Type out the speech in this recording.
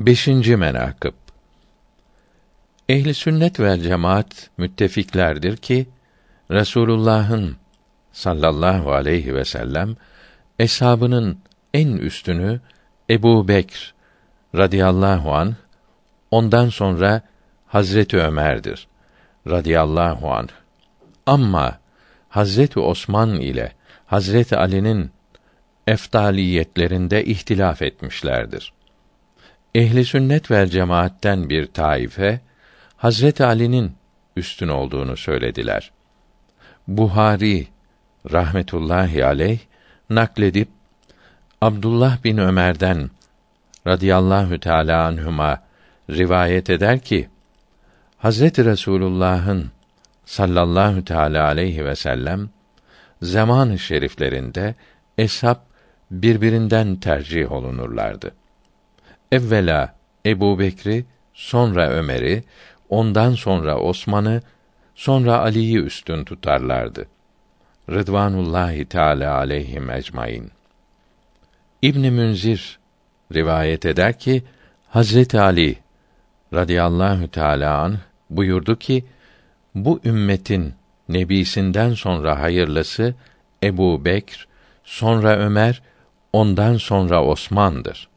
Beşinci menakıb Ehli sünnet ve cemaat müttefiklerdir ki Resulullah'ın sallallahu aleyhi ve sellem eshabının en üstünü Ebu Bekr radıyallahu an ondan sonra Hazreti Ömer'dir radıyallahu anh. Ama Hazreti Osman ile Hazreti Ali'nin eftaliyetlerinde ihtilaf etmişlerdir. Ehli sünnet ve cemaatten bir taife Hazreti Ali'nin üstün olduğunu söylediler. Buhari rahmetullahi aleyh nakledip Abdullah bin Ömer'den radıyallahu teala anhuma rivayet eder ki Hazreti Resulullah'ın sallallahu teala aleyhi ve sellem zaman-ı şeriflerinde eshab birbirinden tercih olunurlardı. Evvela Ebu Bekri, sonra Ömer'i, ondan sonra Osman'ı, sonra Ali'yi üstün tutarlardı. Rıdvanullahi Teala aleyhim ecmaîn. İbn Münzir rivayet eder ki Hazreti Ali radıyallahu teala anh buyurdu ki bu ümmetin nebisinden sonra hayırlısı Ebu Bekr, sonra Ömer, ondan sonra Osman'dır.